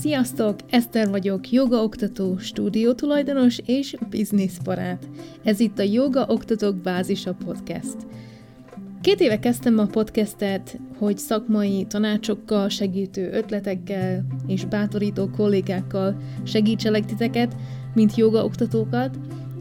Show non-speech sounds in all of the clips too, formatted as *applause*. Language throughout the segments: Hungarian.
Sziasztok! Eszter vagyok, jogaoktató, stúdiótulajdonos és bizniszbarát. Ez itt a Joga Oktatók Bázisa Podcast. Két éve kezdtem a podcastet, hogy szakmai tanácsokkal, segítő ötletekkel és bátorító kollégákkal segítselek titeket, mint jogaoktatókat,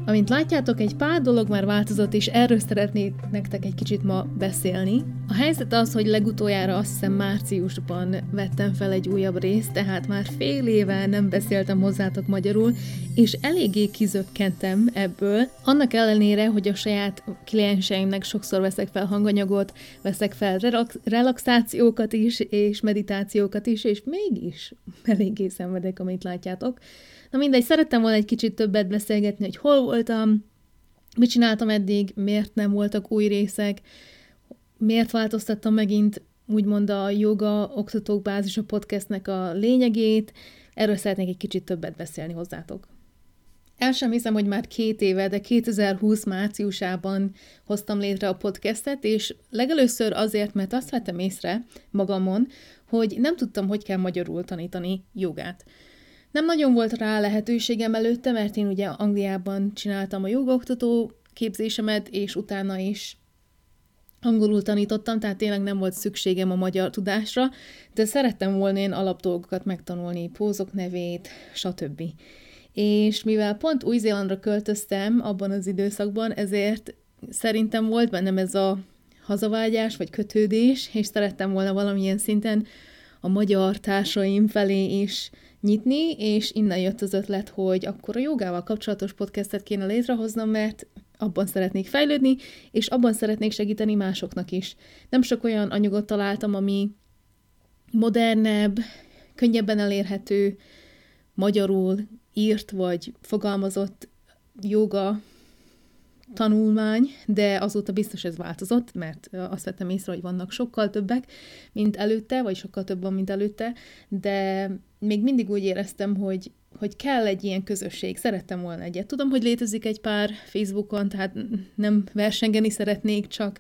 Amint látjátok, egy pár dolog már változott, és erről szeretnék nektek egy kicsit ma beszélni. A helyzet az, hogy legutoljára azt hiszem márciusban vettem fel egy újabb részt, tehát már fél éve nem beszéltem hozzátok magyarul, és eléggé kizökkentem ebből. Annak ellenére, hogy a saját klienseimnek sokszor veszek fel hanganyagot, veszek fel relax- relaxációkat is, és meditációkat is, és mégis eléggé szenvedek, amit látjátok. Na mindegy, szerettem volna egy kicsit többet beszélgetni, hogy hol voltam, mit csináltam eddig, miért nem voltak új részek, miért változtattam megint úgymond a joga oktatók bázis a podcastnek a lényegét, erről szeretnék egy kicsit többet beszélni hozzátok. El sem hiszem, hogy már két éve, de 2020 márciusában hoztam létre a podcastet, és legelőször azért, mert azt vettem észre magamon, hogy nem tudtam, hogy kell magyarul tanítani jogát. Nem nagyon volt rá lehetőségem előtte, mert én ugye Angliában csináltam a jogoktató képzésemet, és utána is angolul tanítottam, tehát tényleg nem volt szükségem a magyar tudásra, de szerettem volna én alapdolgokat megtanulni, pózok nevét, stb. És mivel pont Új-Zélandra költöztem abban az időszakban, ezért szerintem volt bennem ez a hazavágyás vagy kötődés, és szerettem volna valamilyen szinten a magyar társaim felé is nyitni, és innen jött az ötlet, hogy akkor a jogával kapcsolatos podcastet kéne létrehoznom, mert abban szeretnék fejlődni, és abban szeretnék segíteni másoknak is. Nem sok olyan anyagot találtam, ami modernebb, könnyebben elérhető, magyarul írt vagy fogalmazott joga tanulmány, de azóta biztos ez változott, mert azt vettem észre, hogy vannak sokkal többek, mint előtte, vagy sokkal több van, mint előtte, de még mindig úgy éreztem, hogy, hogy kell egy ilyen közösség, szerettem volna egyet. Tudom, hogy létezik egy pár Facebookon, tehát nem versengeni szeretnék, csak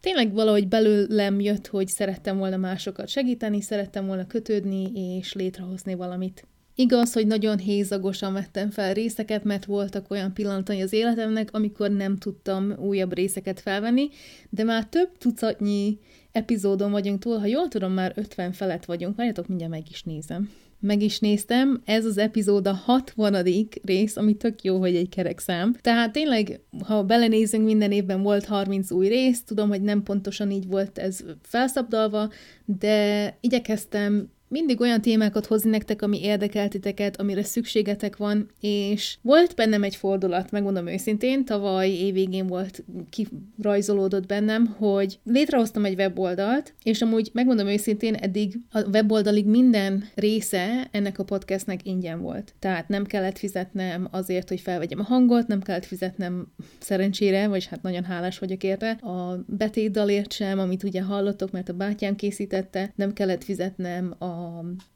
tényleg valahogy belőlem jött, hogy szerettem volna másokat segíteni, szerettem volna kötődni és létrehozni valamit. Igaz, hogy nagyon hézagosan vettem fel részeket, mert voltak olyan pillanatai az életemnek, amikor nem tudtam újabb részeket felvenni, de már több tucatnyi epizódon vagyunk túl, ha jól tudom, már 50 felett vagyunk. Várjatok, mindjárt meg is nézem. Meg is néztem, ez az epizód a 60. rész, ami tök jó, hogy egy kerek szám. Tehát tényleg, ha belenézünk, minden évben volt 30 új rész, tudom, hogy nem pontosan így volt ez felszabdalva, de igyekeztem mindig olyan témákat hozni nektek, ami érdekel titeket, amire szükségetek van, és volt bennem egy fordulat, megmondom őszintén, tavaly évvégén volt, kirajzolódott bennem, hogy létrehoztam egy weboldalt, és amúgy megmondom őszintén, eddig a weboldalig minden része ennek a podcastnek ingyen volt. Tehát nem kellett fizetnem azért, hogy felvegyem a hangot, nem kellett fizetnem szerencsére, vagy hát nagyon hálás vagyok érte, a betétdalért sem, amit ugye hallottok, mert a bátyám készítette, nem kellett fizetnem a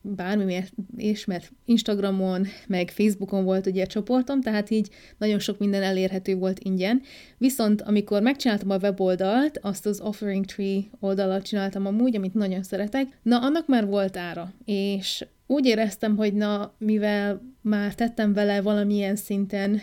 bármi és mert Instagramon, meg Facebookon volt ugye a csoportom, tehát így nagyon sok minden elérhető volt ingyen. Viszont amikor megcsináltam a weboldalt, azt az Offering Tree oldalat csináltam amúgy, amit nagyon szeretek, na annak már volt ára, és úgy éreztem, hogy na, mivel már tettem vele valamilyen szinten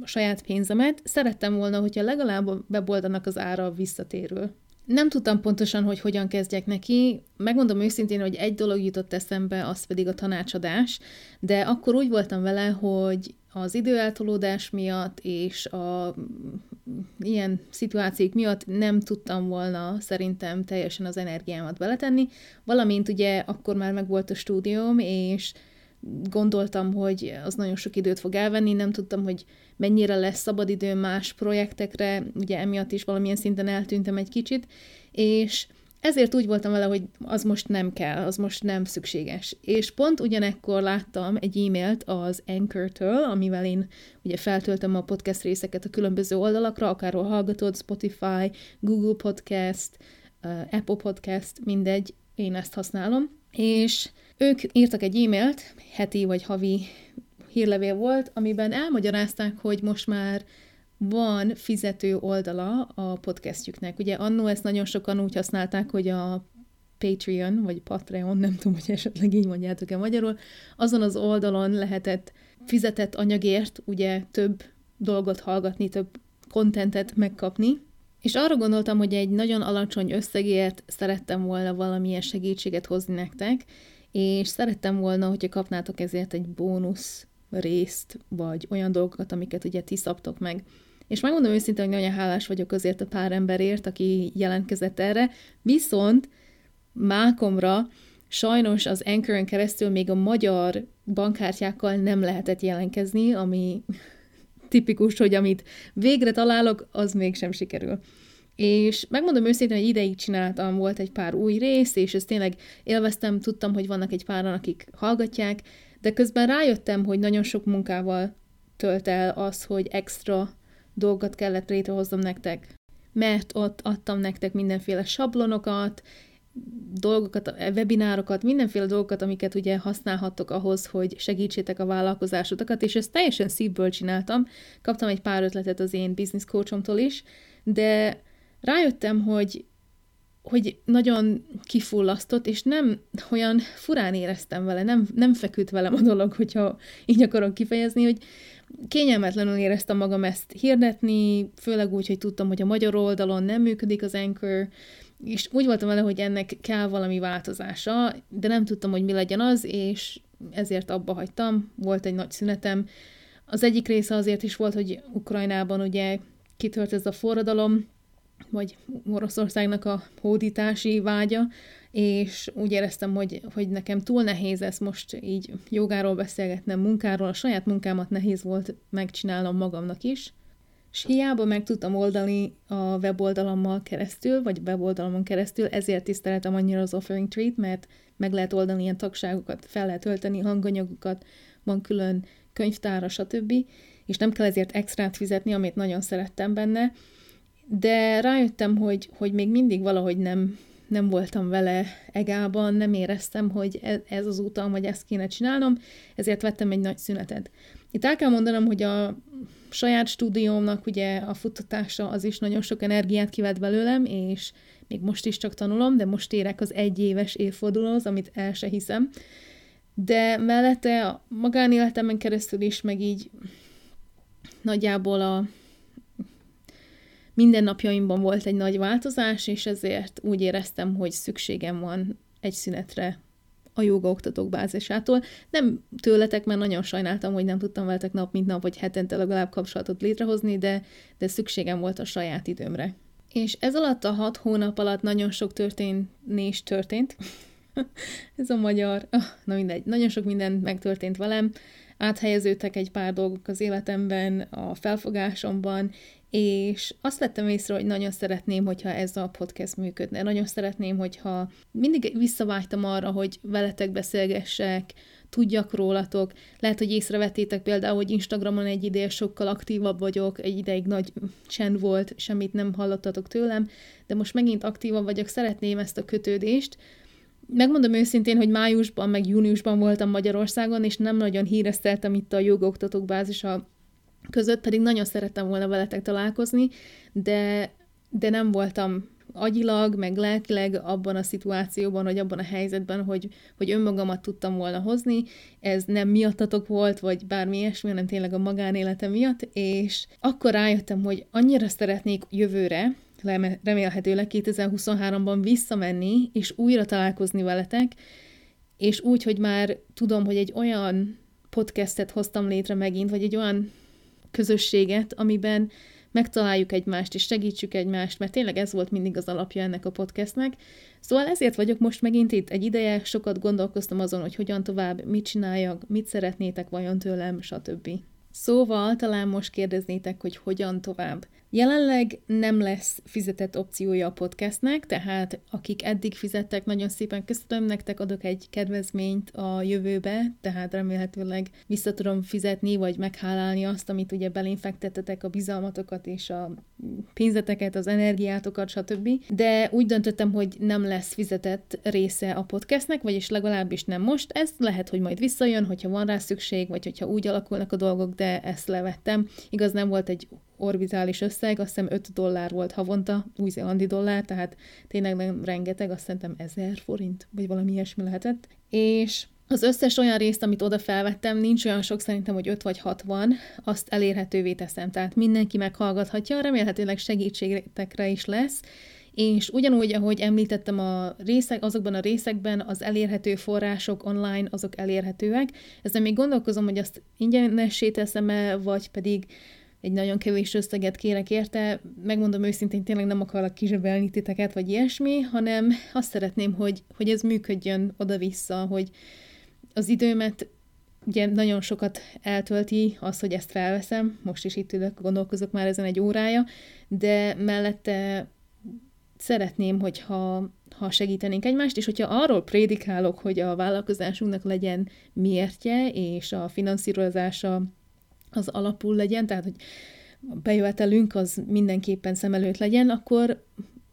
a saját pénzemet, szerettem volna, hogyha legalább a weboldalnak az ára visszatérül. Nem tudtam pontosan, hogy hogyan kezdjek neki. Megmondom őszintén, hogy egy dolog jutott eszembe, az pedig a tanácsadás, de akkor úgy voltam vele, hogy az időeltolódás miatt és a ilyen szituációk miatt nem tudtam volna szerintem teljesen az energiámat beletenni, valamint ugye akkor már megvolt a stúdióm, és gondoltam, hogy az nagyon sok időt fog elvenni, nem tudtam, hogy mennyire lesz szabadidő más projektekre, ugye emiatt is valamilyen szinten eltűntem egy kicsit, és ezért úgy voltam vele, hogy az most nem kell, az most nem szükséges. És pont ugyanekkor láttam egy e-mailt az Anchor-től, amivel én ugye feltöltöm a podcast részeket a különböző oldalakra, akárhol hallgatod, Spotify, Google Podcast, uh, Apple Podcast, mindegy, én ezt használom. És ők írtak egy e-mailt, heti vagy havi hírlevél volt, amiben elmagyarázták, hogy most már van fizető oldala a podcastjüknek. Ugye annó ezt nagyon sokan úgy használták, hogy a Patreon, vagy Patreon, nem tudom, hogy esetleg így mondjátok-e magyarul, azon az oldalon lehetett fizetett anyagért ugye több dolgot hallgatni, több kontentet megkapni, és arra gondoltam, hogy egy nagyon alacsony összegért szerettem volna valamilyen segítséget hozni nektek, és szerettem volna, hogyha kapnátok ezért egy bónusz részt, vagy olyan dolgokat, amiket ugye ti szabtok meg. És megmondom őszintén, hogy nagyon hálás vagyok azért a pár emberért, aki jelentkezett erre, viszont mákomra sajnos az Anchor-ön keresztül még a magyar bankkártyákkal nem lehetett jelentkezni, ami *laughs* tipikus, hogy amit végre találok, az mégsem sikerül. És megmondom őszintén, hogy ideig csináltam, volt egy pár új rész, és ezt tényleg élveztem, tudtam, hogy vannak egy páran, akik hallgatják, de közben rájöttem, hogy nagyon sok munkával tölt el az, hogy extra dolgot kellett létrehoznom nektek. Mert ott adtam nektek mindenféle sablonokat, dolgokat, webinárokat, mindenféle dolgokat, amiket ugye használhattok ahhoz, hogy segítsétek a vállalkozásotokat, és ezt teljesen szívből csináltam. Kaptam egy pár ötletet az én business coachomtól is, de rájöttem, hogy hogy nagyon kifullasztott, és nem olyan furán éreztem vele, nem, nem feküdt velem a dolog, hogyha így akarok kifejezni, hogy kényelmetlenül éreztem magam ezt hirdetni, főleg úgy, hogy tudtam, hogy a magyar oldalon nem működik az Anchor, és úgy voltam vele, hogy ennek kell valami változása, de nem tudtam, hogy mi legyen az, és ezért abba hagytam, volt egy nagy szünetem. Az egyik része azért is volt, hogy Ukrajnában ugye kitört ez a forradalom, vagy Oroszországnak a hódítási vágya, és úgy éreztem, hogy, hogy nekem túl nehéz ezt most így jogáról beszélgetnem, munkáról, a saját munkámat nehéz volt megcsinálnom magamnak is, és hiába meg tudtam oldani a weboldalammal keresztül, vagy weboldalamon keresztül, ezért tiszteltem annyira az Offering Treat, mert meg lehet oldani ilyen tagságokat, fel lehet tölteni hanganyagokat, van külön könyvtára, stb. És nem kell ezért extrát fizetni, amit nagyon szerettem benne, de rájöttem, hogy, hogy még mindig valahogy nem, nem voltam vele egában, nem éreztem, hogy ez, ez az utam, vagy ezt kéne csinálnom, ezért vettem egy nagy szünetet. Itt el kell mondanom, hogy a saját stúdiómnak ugye a futtatása az is nagyon sok energiát kivett belőlem, és még most is csak tanulom, de most érek az egyéves évfordulóhoz, amit el se hiszem. De mellette a magánéletemen keresztül is, meg így nagyjából a mindennapjaimban volt egy nagy változás, és ezért úgy éreztem, hogy szükségem van egy szünetre a joga oktatók bázisától. Nem tőletek, mert nagyon sajnáltam, hogy nem tudtam veletek nap mint nap, vagy hetente legalább kapcsolatot létrehozni, de, de szükségem volt a saját időmre. És ez alatt a hat hónap alatt nagyon sok történés történt. *laughs* ez a magyar. Oh, na mindegy, nagyon sok minden megtörtént velem. Áthelyeződtek egy pár dolgok az életemben, a felfogásomban, és azt vettem észre, hogy nagyon szeretném, hogyha ez a podcast működne. Nagyon szeretném, hogyha mindig visszavágytam arra, hogy veletek beszélgessek, tudjak rólatok. Lehet, hogy észrevettétek például, hogy Instagramon egy ideje sokkal aktívabb vagyok, egy ideig nagy csend volt, semmit nem hallottatok tőlem, de most megint aktívabb vagyok, szeretném ezt a kötődést. Megmondom őszintén, hogy májusban, meg júniusban voltam Magyarországon, és nem nagyon hírezteltem itt a jogoktatók bázisa között, pedig nagyon szerettem volna veletek találkozni, de, de nem voltam agyilag, meg lelkileg abban a szituációban, vagy abban a helyzetben, hogy, hogy önmagamat tudtam volna hozni. Ez nem miattatok volt, vagy bármi ilyesmi, hanem tényleg a magánéletem miatt, és akkor rájöttem, hogy annyira szeretnék jövőre, remélhetőleg 2023-ban visszamenni, és újra találkozni veletek, és úgy, hogy már tudom, hogy egy olyan podcastet hoztam létre megint, vagy egy olyan közösséget, amiben megtaláljuk egymást, és segítsük egymást, mert tényleg ez volt mindig az alapja ennek a podcastnek. Szóval ezért vagyok most megint itt egy ideje, sokat gondolkoztam azon, hogy hogyan tovább, mit csináljak, mit szeretnétek vajon tőlem, stb. Szóval talán most kérdeznétek, hogy hogyan tovább. Jelenleg nem lesz fizetett opciója a podcastnek, tehát akik eddig fizettek, nagyon szépen köszönöm nektek, adok egy kedvezményt a jövőbe, tehát remélhetőleg vissza tudom fizetni, vagy meghálálni azt, amit ugye belén fektettetek, a bizalmatokat és a pénzeteket, az energiátokat, stb. De úgy döntöttem, hogy nem lesz fizetett része a podcastnek, vagyis legalábbis nem most. Ez lehet, hogy majd visszajön, hogyha van rá szükség, vagy hogyha úgy alakulnak a dolgok, de ezt levettem. Igaz, nem volt egy orbitális összeg, azt hiszem 5 dollár volt havonta, új-zélandi dollár, tehát tényleg nem rengeteg, azt szerintem 1000 forint, vagy valami ilyesmi lehetett. És az összes olyan részt, amit oda felvettem, nincs olyan sok, szerintem, hogy 5 vagy 6 van, azt elérhetővé teszem. Tehát mindenki meghallgathatja, remélhetőleg segítségekre is lesz, és ugyanúgy, ahogy említettem a részek, azokban a részekben az elérhető források online, azok elérhetőek. Ezzel még gondolkozom, hogy azt ingyenessé teszem-e, vagy pedig egy nagyon kevés összeget kérek érte. Megmondom őszintén, tényleg nem akarok kizsebelni titeket, vagy ilyesmi, hanem azt szeretném, hogy, hogy ez működjön oda-vissza, hogy az időmet ugye nagyon sokat eltölti az, hogy ezt felveszem, most is itt ülök, gondolkozok már ezen egy órája, de mellette szeretném, hogyha ha segítenénk egymást, és hogyha arról prédikálok, hogy a vállalkozásunknak legyen miértje, és a finanszírozása az alapul legyen, tehát hogy a bejövetelünk az mindenképpen szem előtt legyen, akkor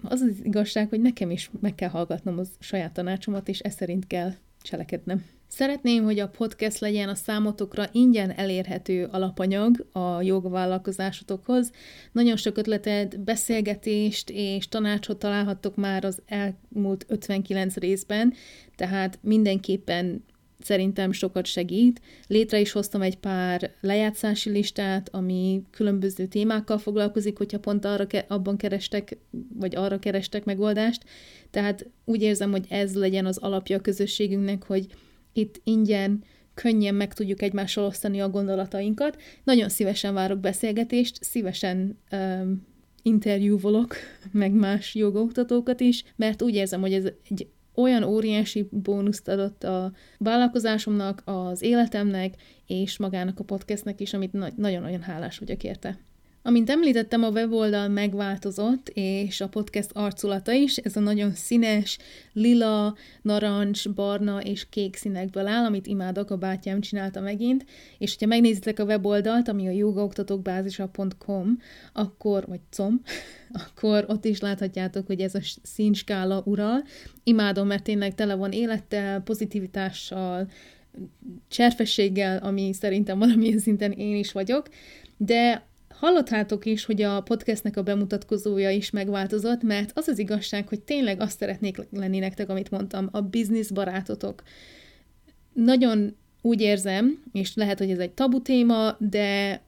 az az igazság, hogy nekem is meg kell hallgatnom a saját tanácsomat, és ez szerint kell cselekednem. Szeretném, hogy a podcast legyen a számotokra ingyen elérhető alapanyag a jogvállalkozásotokhoz. Nagyon sok ötletet, beszélgetést és tanácsot találhattok már az elmúlt 59 részben, tehát mindenképpen szerintem sokat segít. Létre is hoztam egy pár lejátszási listát, ami különböző témákkal foglalkozik, hogyha pont arra ke- abban kerestek, vagy arra kerestek megoldást. Tehát úgy érzem, hogy ez legyen az alapja a közösségünknek, hogy itt ingyen, könnyen meg tudjuk egymással osztani a gondolatainkat. Nagyon szívesen várok beszélgetést, szívesen um, interjúvolok, *laughs* meg más jogoktatókat is, mert úgy érzem, hogy ez egy olyan óriási bónuszt adott a vállalkozásomnak, az életemnek, és magának a podcastnek is, amit nagyon-nagyon hálás vagyok érte. Amint említettem, a weboldal megváltozott, és a podcast arculata is, ez a nagyon színes, lila, narancs, barna és kék színekből áll, amit imádok, a bátyám csinálta megint, és hogyha megnézitek a weboldalt, ami a jogaoktatókbázisa.com, akkor, vagy com, *laughs* akkor ott is láthatjátok, hogy ez a színskála ural. Imádom, mert tényleg tele van élettel, pozitivitással, cserfességgel, ami szerintem valamilyen szinten én is vagyok, de Hallottátok is, hogy a podcastnek a bemutatkozója is megváltozott, mert az az igazság, hogy tényleg azt szeretnék lenni nektek, amit mondtam, a business barátotok. Nagyon úgy érzem, és lehet, hogy ez egy tabu téma, de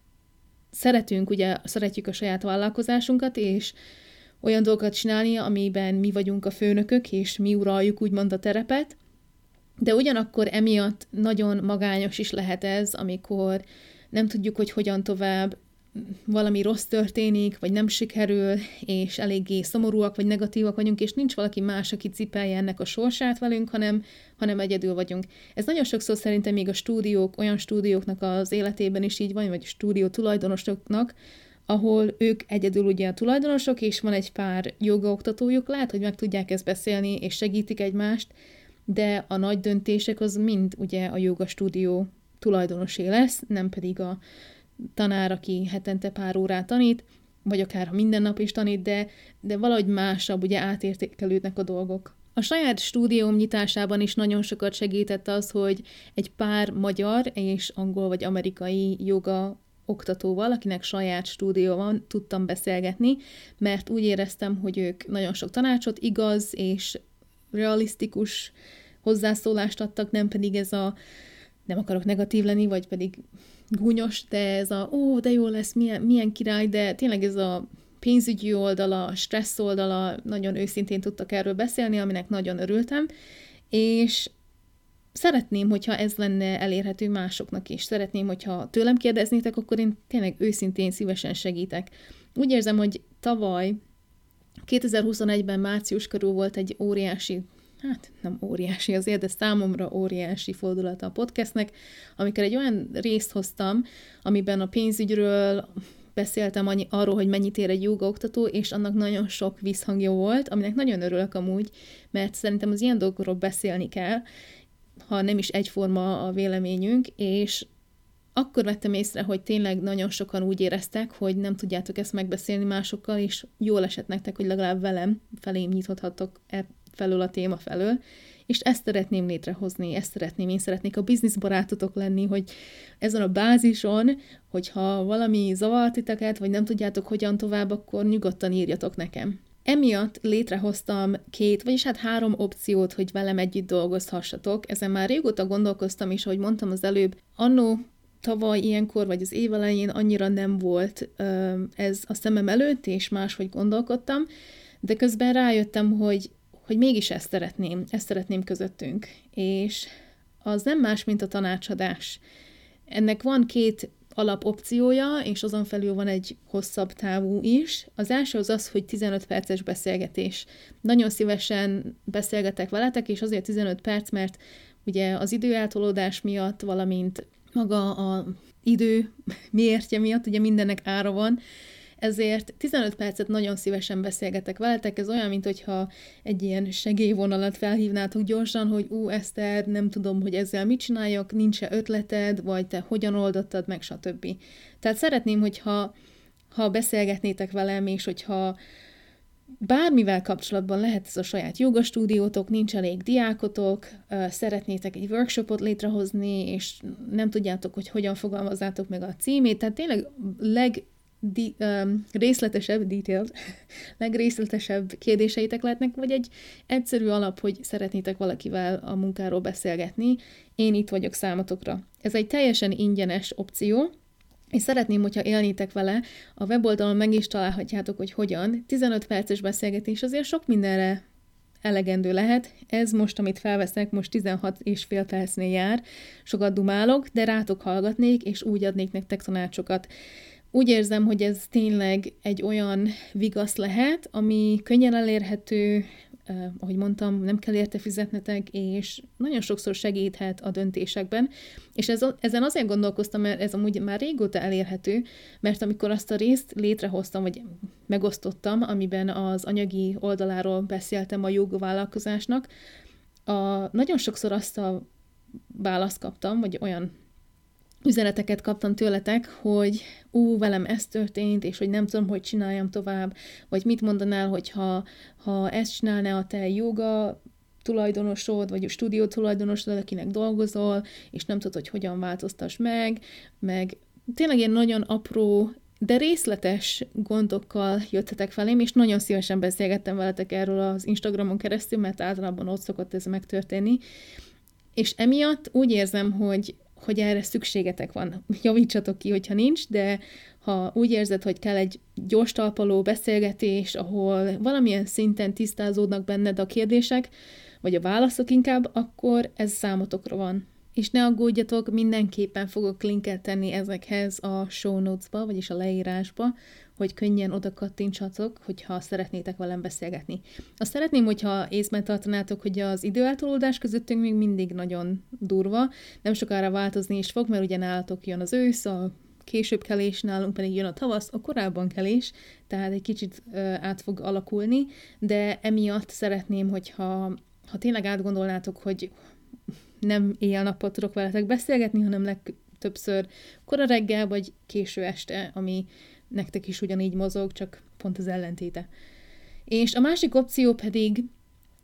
szeretünk, ugye szeretjük a saját vállalkozásunkat, és olyan dolgokat csinálni, amiben mi vagyunk a főnökök, és mi uraljuk úgymond a terepet, de ugyanakkor emiatt nagyon magányos is lehet ez, amikor nem tudjuk, hogy hogyan tovább, valami rossz történik, vagy nem sikerül, és eléggé szomorúak, vagy negatívak vagyunk, és nincs valaki más, aki cipelje ennek a sorsát velünk, hanem, hanem egyedül vagyunk. Ez nagyon sokszor szerintem még a stúdiók, olyan stúdióknak az életében is így van, vagy stúdió tulajdonosoknak, ahol ők egyedül ugye a tulajdonosok, és van egy pár jogaoktatójuk, lehet, hogy meg tudják ezt beszélni, és segítik egymást, de a nagy döntések az mind ugye a joga stúdió tulajdonosé lesz, nem pedig a tanár, aki hetente pár órát tanít, vagy akár ha minden nap is tanít, de, de valahogy másabb, ugye átértékelődnek a dolgok. A saját stúdióm nyitásában is nagyon sokat segített az, hogy egy pár magyar és angol vagy amerikai joga oktatóval, akinek saját stúdió van, tudtam beszélgetni, mert úgy éreztem, hogy ők nagyon sok tanácsot, igaz és realisztikus hozzászólást adtak, nem pedig ez a nem akarok negatív lenni, vagy pedig gúnyos, de ez a, ó, de jó lesz, milyen, milyen király, de tényleg ez a pénzügyi oldala, stressz oldala, nagyon őszintén tudtak erről beszélni, aminek nagyon örültem, és szeretném, hogyha ez lenne elérhető másoknak is. Szeretném, hogyha tőlem kérdeznétek, akkor én tényleg őszintén szívesen segítek. Úgy érzem, hogy tavaly 2021-ben március körül volt egy óriási hát nem óriási azért, de számomra óriási fordulata a podcastnek, amikor egy olyan részt hoztam, amiben a pénzügyről beszéltem annyi, arról, hogy mennyit ér egy jogaoktató, és annak nagyon sok visszhangja volt, aminek nagyon örülök amúgy, mert szerintem az ilyen dolgokról beszélni kell, ha nem is egyforma a véleményünk, és akkor vettem észre, hogy tényleg nagyon sokan úgy éreztek, hogy nem tudjátok ezt megbeszélni másokkal, és jól esett nektek, hogy legalább velem felém nyithattok e felől a téma felől, és ezt szeretném létrehozni, ezt szeretném, én szeretnék a bizniszbarátotok lenni, hogy ezen a bázison, hogyha valami zavart titeket, vagy nem tudjátok hogyan tovább, akkor nyugodtan írjatok nekem. Emiatt létrehoztam két, vagyis hát három opciót, hogy velem együtt dolgozhassatok. Ezen már régóta gondolkoztam, és ahogy mondtam az előbb, annó tavaly ilyenkor, vagy az év elején annyira nem volt ez a szemem előtt, és máshogy gondolkodtam, de közben rájöttem, hogy, hogy mégis ezt szeretném, ezt szeretném közöttünk. És az nem más, mint a tanácsadás. Ennek van két alapopciója, és azon felül van egy hosszabb távú is. Az első az az, hogy 15 perces beszélgetés. Nagyon szívesen beszélgetek veletek, és azért 15 perc, mert ugye az időeltolódás miatt, valamint maga a idő miértje miatt, ugye mindennek ára van, ezért 15 percet nagyon szívesen beszélgetek veletek, ez olyan, mint hogyha egy ilyen segélyvonalat felhívnátok gyorsan, hogy ú, Eszter, nem tudom, hogy ezzel mit csináljak, nincs-e ötleted, vagy te hogyan oldottad meg, stb. Tehát szeretném, hogyha ha beszélgetnétek velem, és hogyha bármivel kapcsolatban lehet ez a saját jogastúdiótok, nincs elég diákotok, szeretnétek egy workshopot létrehozni, és nem tudjátok, hogy hogyan fogalmazzátok meg a címét, tehát tényleg leg di, um, részletesebb, detailed, *laughs* legrészletesebb kérdéseitek lehetnek, vagy egy egyszerű alap, hogy szeretnétek valakivel a munkáról beszélgetni, én itt vagyok számotokra. Ez egy teljesen ingyenes opció, és szeretném, hogyha élnétek vele, a weboldalon meg is találhatjátok, hogy hogyan. 15 perces beszélgetés azért sok mindenre elegendő lehet. Ez most, amit felveszek, most 16 és fél percnél jár. Sokat dumálok, de rátok hallgatnék, és úgy adnék nektek tanácsokat. Úgy érzem, hogy ez tényleg egy olyan vigasz lehet, ami könnyen elérhető, Uh, ahogy mondtam, nem kell érte fizetnetek, és nagyon sokszor segíthet a döntésekben. És ez, ezen azért gondolkoztam, mert ez amúgy már régóta elérhető, mert amikor azt a részt létrehoztam, vagy megosztottam, amiben az anyagi oldaláról beszéltem a jogvállalkozásnak, a, nagyon sokszor azt a választ kaptam, vagy olyan üzeneteket kaptam tőletek, hogy ú, velem ez történt, és hogy nem tudom, hogy csináljam tovább, vagy mit mondanál, hogyha ha ezt csinálná a te joga tulajdonosod, vagy a stúdió tulajdonosod, akinek dolgozol, és nem tudod, hogy hogyan változtass meg, meg tényleg ilyen nagyon apró, de részletes gondokkal jöttetek felém, és nagyon szívesen beszélgettem veletek erről az Instagramon keresztül, mert általában ott szokott ez megtörténni, és emiatt úgy érzem, hogy hogy erre szükségetek van. *laughs* Javítsatok ki, hogyha nincs, de ha úgy érzed, hogy kell egy gyors talpaló beszélgetés, ahol valamilyen szinten tisztázódnak benned a kérdések, vagy a válaszok inkább, akkor ez számotokra van. És ne aggódjatok, mindenképpen fogok linket tenni ezekhez a show notes-ba, vagyis a leírásba, hogy könnyen oda kattintsatok, hogyha szeretnétek velem beszélgetni. Azt szeretném, hogyha észben tartanátok, hogy az időeltolódás közöttünk még mindig nagyon durva, nem sokára változni is fog, mert ugye nálatok jön az ősz, a később kelés, nálunk pedig jön a tavasz, a korábban kelés, tehát egy kicsit át fog alakulni, de emiatt szeretném, hogyha ha tényleg átgondolnátok, hogy nem éjjel-nappal tudok veletek beszélgetni, hanem legtöbbször kora reggel, vagy késő este, ami nektek is ugyanígy mozog, csak pont az ellentéte. És a másik opció pedig,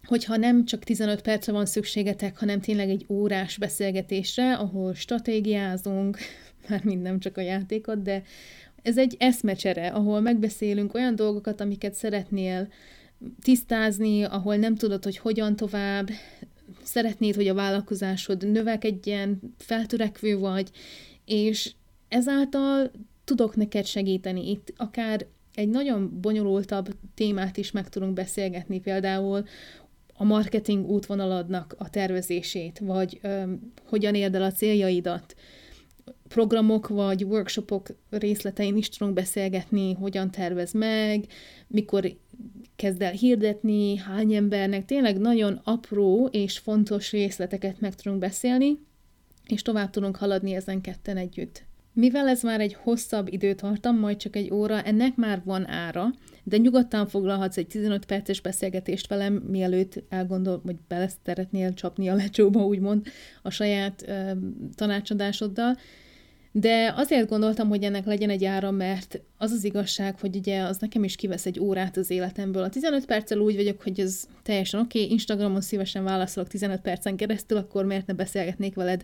hogyha nem csak 15 percre van szükségetek, hanem tényleg egy órás beszélgetésre, ahol stratégiázunk, *laughs* már mind nem csak a játékot, de ez egy eszmecsere, ahol megbeszélünk olyan dolgokat, amiket szeretnél tisztázni, ahol nem tudod, hogy hogyan tovább, szeretnéd, hogy a vállalkozásod növekedjen, feltörekvő vagy, és ezáltal tudok neked segíteni. Itt akár egy nagyon bonyolultabb témát is meg tudunk beszélgetni, például a marketing útvonaladnak a tervezését, vagy öm, hogyan érd el a céljaidat, programok vagy workshopok részletein is tudunk beszélgetni, hogyan tervez meg, mikor kezd el hirdetni, hány embernek, tényleg nagyon apró és fontos részleteket meg tudunk beszélni, és tovább tudunk haladni ezen ketten együtt. Mivel ez már egy hosszabb időtartam, majd csak egy óra, ennek már van ára, de nyugodtan foglalhatsz egy 15 perces beszélgetést velem, mielőtt elgondol, hogy bele szeretnél csapni a lecsóba, úgymond, a saját ö, tanácsadásoddal. De azért gondoltam, hogy ennek legyen egy ára, mert az az igazság, hogy ugye az nekem is kivesz egy órát az életemből. A 15 perccel úgy vagyok, hogy ez teljesen oké, okay. Instagramon szívesen válaszolok 15 percen keresztül, akkor miért ne beszélgetnék veled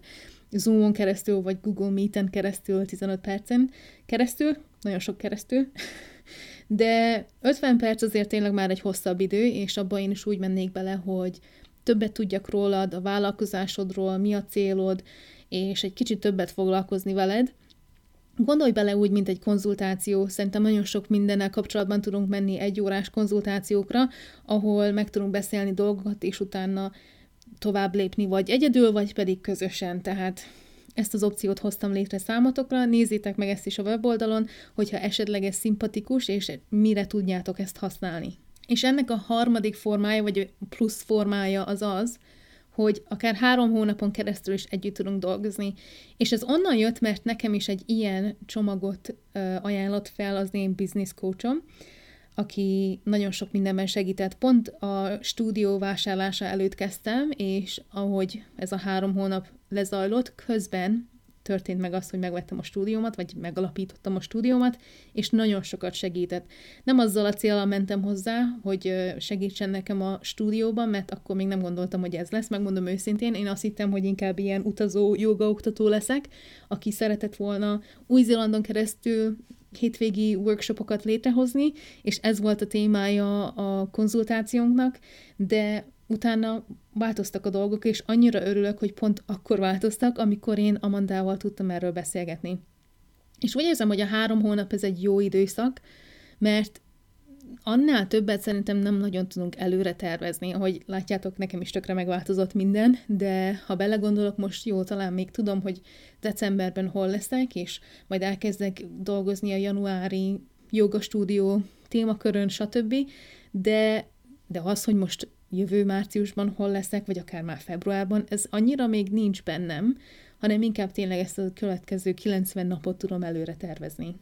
Zoomon keresztül, vagy Google Meet-en keresztül 15 percen keresztül, nagyon sok keresztül. *laughs* De 50 perc azért tényleg már egy hosszabb idő, és abban én is úgy mennék bele, hogy többet tudjak rólad, a vállalkozásodról, mi a célod, és egy kicsit többet foglalkozni veled. Gondolj bele úgy, mint egy konzultáció. Szerintem nagyon sok mindennel kapcsolatban tudunk menni egy órás konzultációkra, ahol meg tudunk beszélni dolgokat, és utána tovább lépni, vagy egyedül, vagy pedig közösen. Tehát ezt az opciót hoztam létre számotokra, nézzétek meg ezt is a weboldalon, hogyha esetleg ez szimpatikus, és mire tudjátok ezt használni. És ennek a harmadik formája, vagy plusz formája az az, hogy akár három hónapon keresztül is együtt tudunk dolgozni. És ez onnan jött, mert nekem is egy ilyen csomagot ajánlott fel az én business coachom, aki nagyon sok mindenben segített. Pont a stúdió vásárlása előtt kezdtem, és ahogy ez a három hónap lezajlott, közben történt meg az, hogy megvettem a stúdiómat, vagy megalapítottam a stúdiómat, és nagyon sokat segített. Nem azzal a célral mentem hozzá, hogy segítsen nekem a stúdióban, mert akkor még nem gondoltam, hogy ez lesz, megmondom őszintén, én azt hittem, hogy inkább ilyen utazó jogaoktató leszek, aki szeretett volna Új-Zélandon keresztül hétvégi workshopokat létrehozni, és ez volt a témája a konzultációnknak, de utána változtak a dolgok, és annyira örülök, hogy pont akkor változtak, amikor én Amandával tudtam erről beszélgetni. És úgy érzem, hogy a három hónap ez egy jó időszak, mert annál többet szerintem nem nagyon tudunk előre tervezni. Ahogy látjátok, nekem is tökre megváltozott minden, de ha belegondolok, most jó, talán még tudom, hogy decemberben hol leszek, és majd elkezdek dolgozni a januári jogastúdió témakörön, stb. De, de az, hogy most jövő márciusban hol leszek, vagy akár már februárban, ez annyira még nincs bennem, hanem inkább tényleg ezt a következő 90 napot tudom előre tervezni.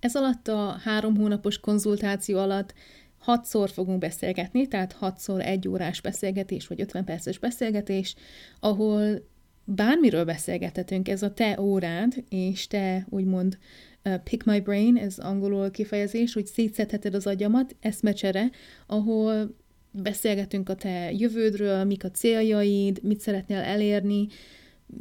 Ez alatt a három hónapos konzultáció alatt hatszor fogunk beszélgetni, tehát hatszor egy órás beszélgetés, vagy 50 perces beszélgetés, ahol bármiről beszélgethetünk, ez a te órád, és te úgymond uh, pick my brain, ez angolul kifejezés, hogy szétszedheted az agyamat, eszmecsere, ahol beszélgetünk a te jövődről, mik a céljaid, mit szeretnél elérni,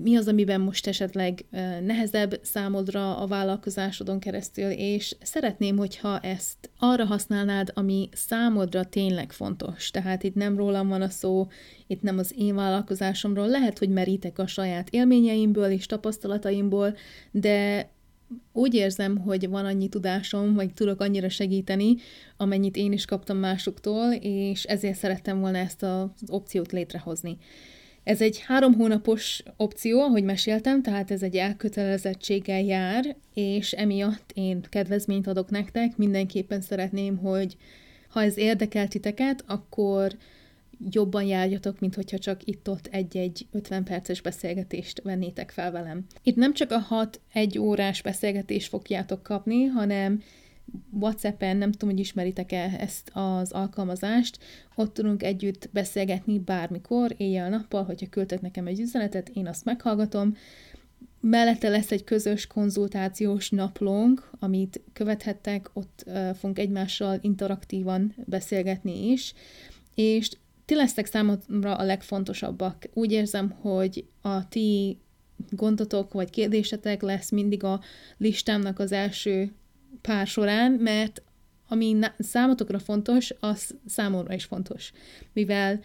mi az, amiben most esetleg nehezebb számodra a vállalkozásodon keresztül, és szeretném, hogyha ezt arra használnád, ami számodra tényleg fontos. Tehát itt nem rólam van a szó, itt nem az én vállalkozásomról, lehet, hogy merítek a saját élményeimből és tapasztalataimból, de úgy érzem, hogy van annyi tudásom, vagy tudok annyira segíteni, amennyit én is kaptam másoktól, és ezért szerettem volna ezt az opciót létrehozni. Ez egy három hónapos opció, ahogy meséltem, tehát ez egy elkötelezettséggel jár, és emiatt én kedvezményt adok nektek. Mindenképpen szeretném, hogy ha ez érdekel titeket, akkor jobban járjatok, mint hogyha csak itt-ott egy-egy 50 perces beszélgetést vennétek fel velem. Itt nem csak a 6 egy órás beszélgetést fogjátok kapni, hanem WhatsApp-en, nem tudom, hogy ismeritek-e ezt az alkalmazást, ott tudunk együtt beszélgetni bármikor, éjjel-nappal, hogyha küldtek nekem egy üzenetet, én azt meghallgatom, Mellette lesz egy közös konzultációs naplónk, amit követhettek, ott uh, fogunk egymással interaktívan beszélgetni is, és ti lesztek számomra a legfontosabbak. Úgy érzem, hogy a ti gondotok vagy kérdésetek lesz mindig a listámnak az első pár során, mert ami számotokra fontos, az számomra is fontos. Mivel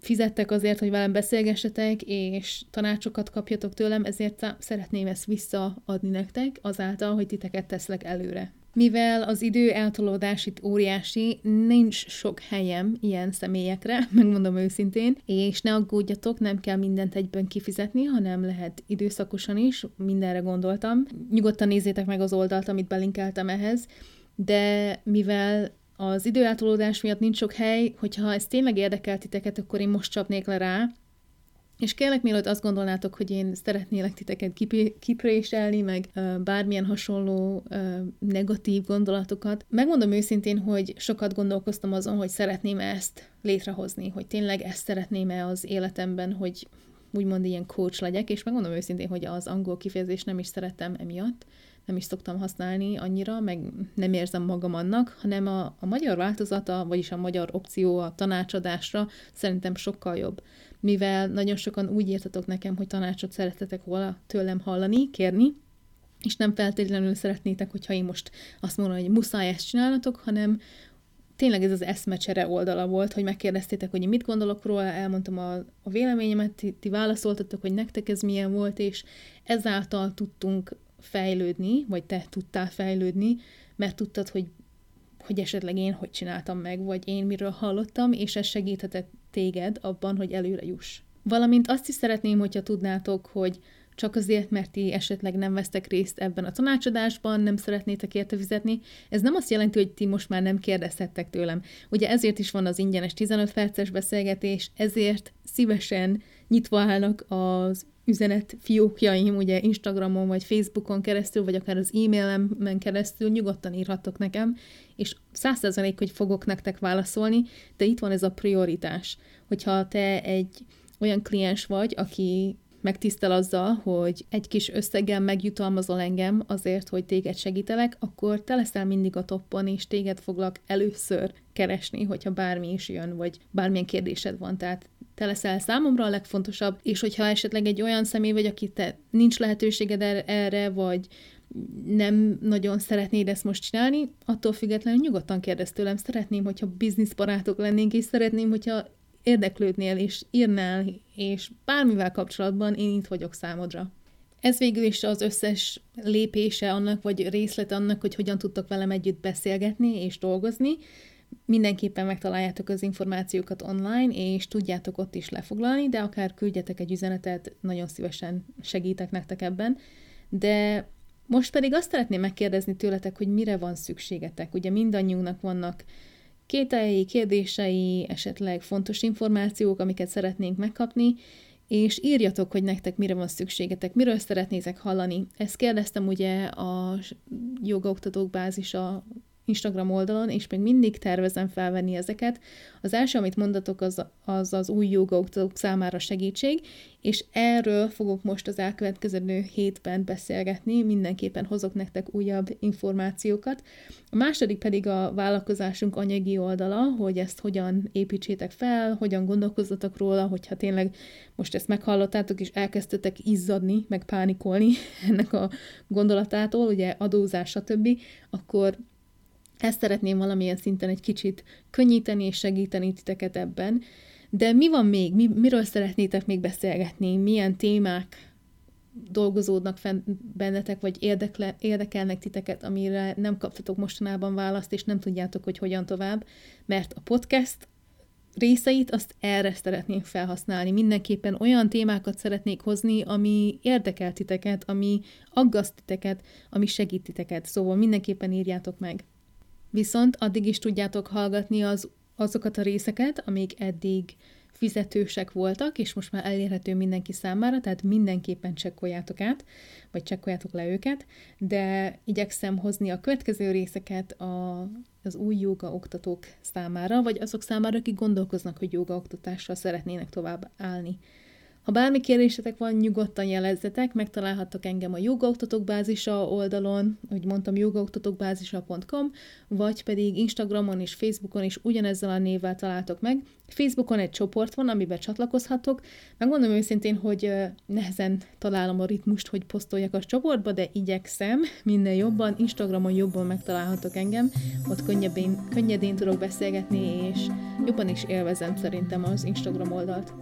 fizettek azért, hogy velem beszélgessetek, és tanácsokat kapjatok tőlem, ezért szeretném ezt visszaadni nektek, azáltal, hogy titeket teszlek előre. Mivel az idő eltolódás itt óriási, nincs sok helyem ilyen személyekre, *laughs* megmondom őszintén, és ne aggódjatok, nem kell mindent egyben kifizetni, hanem lehet időszakosan is, mindenre gondoltam. Nyugodtan nézzétek meg az oldalt, amit belinkeltem ehhez, de mivel az időeltolódás miatt nincs sok hely, hogyha ez tényleg érdekel titeket, akkor én most csapnék le rá, és kérlek, mielőtt azt gondolnátok, hogy én szeretnélek titeket kipréselni, meg uh, bármilyen hasonló uh, negatív gondolatokat, megmondom őszintén, hogy sokat gondolkoztam azon, hogy szeretném ezt létrehozni, hogy tényleg ezt szeretném-e az életemben, hogy úgymond ilyen coach legyek, és megmondom őszintén, hogy az angol kifejezés nem is szeretem emiatt, nem is szoktam használni annyira, meg nem érzem magam annak, hanem a, a magyar változata, vagyis a magyar opció a tanácsadásra szerintem sokkal jobb. Mivel nagyon sokan úgy írtatok nekem, hogy tanácsot szeretetek volna tőlem hallani, kérni, és nem feltétlenül szeretnétek, hogyha én most azt mondom, hogy muszáj ezt csinálnatok, hanem tényleg ez az eszmecsere oldala volt, hogy megkérdeztétek, hogy mit gondolok róla, elmondtam a, a véleményemet, ti, ti válaszoltatok, hogy nektek ez milyen volt, és ezáltal tudtunk fejlődni, vagy te tudtál fejlődni, mert tudtad, hogy, hogy esetleg én hogy csináltam meg, vagy én miről hallottam, és ez segíthetett téged abban, hogy előre juss. Valamint azt is szeretném, hogyha tudnátok, hogy csak azért, mert ti esetleg nem vesztek részt ebben a tanácsadásban, nem szeretnétek érte fizetni, ez nem azt jelenti, hogy ti most már nem kérdezhettek tőlem. Ugye ezért is van az ingyenes 15 perces beszélgetés, ezért szívesen nyitva állnak az üzenet fiókjaim, ugye Instagramon vagy Facebookon keresztül, vagy akár az e-mailemen keresztül nyugodtan írhattok nekem, és százszerzalék, hogy fogok nektek válaszolni, de itt van ez a prioritás, hogyha te egy olyan kliens vagy, aki megtisztel azzal, hogy egy kis összeggel megjutalmazol engem azért, hogy téged segítelek, akkor te leszel mindig a toppon, és téged foglak először keresni, hogyha bármi is jön, vagy bármilyen kérdésed van. Tehát te leszel számomra a legfontosabb, és hogyha esetleg egy olyan személy vagy, aki te nincs lehetőséged er-, erre, vagy nem nagyon szeretnéd ezt most csinálni, attól függetlenül nyugodtan kérdez tőlem, szeretném, hogyha bizniszbarátok lennénk, és szeretném, hogyha érdeklődnél, és írnál, és bármivel kapcsolatban én itt vagyok számodra. Ez végül is az összes lépése annak, vagy részlet annak, hogy hogyan tudtok velem együtt beszélgetni és dolgozni. Mindenképpen megtaláljátok az információkat online, és tudjátok ott is lefoglalni, de akár küldjetek egy üzenetet, nagyon szívesen segítek nektek ebben. De most pedig azt szeretném megkérdezni tőletek, hogy mire van szükségetek. Ugye mindannyiunknak vannak kételjei, kérdései, esetleg fontos információk, amiket szeretnénk megkapni, és írjatok, hogy nektek mire van szükségetek, miről szeretnétek hallani. Ezt kérdeztem ugye a jogaoktatók bázisa Instagram oldalon, és még mindig tervezem felvenni ezeket. Az első, amit mondatok, az az, az új jogaoktatók számára segítség, és erről fogok most az elkövetkező hétben beszélgetni, mindenképpen hozok nektek újabb információkat. A második pedig a vállalkozásunk anyagi oldala, hogy ezt hogyan építsétek fel, hogyan gondolkozzatok róla, hogyha tényleg most ezt meghallottátok, és elkezdtetek izzadni, meg pánikolni *laughs* ennek a gondolatától, ugye adózás, stb., akkor ezt szeretném valamilyen szinten egy kicsit könnyíteni és segíteni titeket ebben. De mi van még? Mi, miről szeretnétek még beszélgetni? Milyen témák dolgozódnak fenn bennetek, vagy érdekle, érdekelnek titeket, amire nem kaptatok mostanában választ, és nem tudjátok, hogy hogyan tovább, mert a podcast részeit azt erre szeretnénk felhasználni. Mindenképpen olyan témákat szeretnék hozni, ami érdekel titeket, ami aggaszt titeket, ami segít titeket. Szóval mindenképpen írjátok meg. Viszont addig is tudjátok hallgatni az, azokat a részeket, amik eddig fizetősek voltak, és most már elérhető mindenki számára, tehát mindenképpen csekkoljátok át, vagy csekkoljátok le őket, de igyekszem hozni a következő részeket a, az új joga oktatók számára, vagy azok számára, akik gondolkoznak, hogy joga oktatással szeretnének tovább állni. Ha bármi kérdésetek van, nyugodtan jelezzetek, megtalálhattok engem a jogaoktatók bázisa oldalon, ahogy mondtam, jogaoktatókbázisa.com, vagy pedig Instagramon és Facebookon is ugyanezzel a névvel találtok meg. Facebookon egy csoport van, amiben csatlakozhatok. Megmondom őszintén, hogy nehezen találom a ritmust, hogy posztoljak a csoportba, de igyekszem minden jobban. Instagramon jobban megtalálhatok engem, ott könnyedén, könnyedén tudok beszélgetni, és jobban is élvezem szerintem az Instagram oldalt.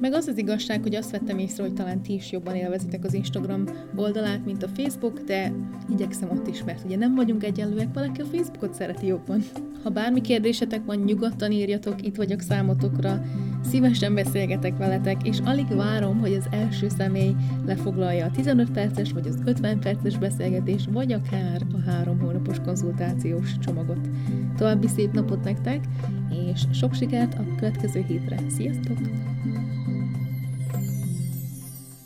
Meg az az igazság, hogy azt vettem észre, hogy talán ti is jobban élvezitek az Instagram oldalát, mint a Facebook, de igyekszem ott is, mert ugye nem vagyunk egyenlőek, valaki a Facebookot szereti jobban. Ha bármi kérdésetek van, nyugodtan írjatok, itt vagyok számotokra, szívesen beszélgetek veletek, és alig várom, hogy az első személy lefoglalja a 15 perces, vagy az 50 perces beszélgetés, vagy akár a három hónapos konzultációs csomagot. További szép napot nektek, és sok sikert a következő hétre. Sziasztok!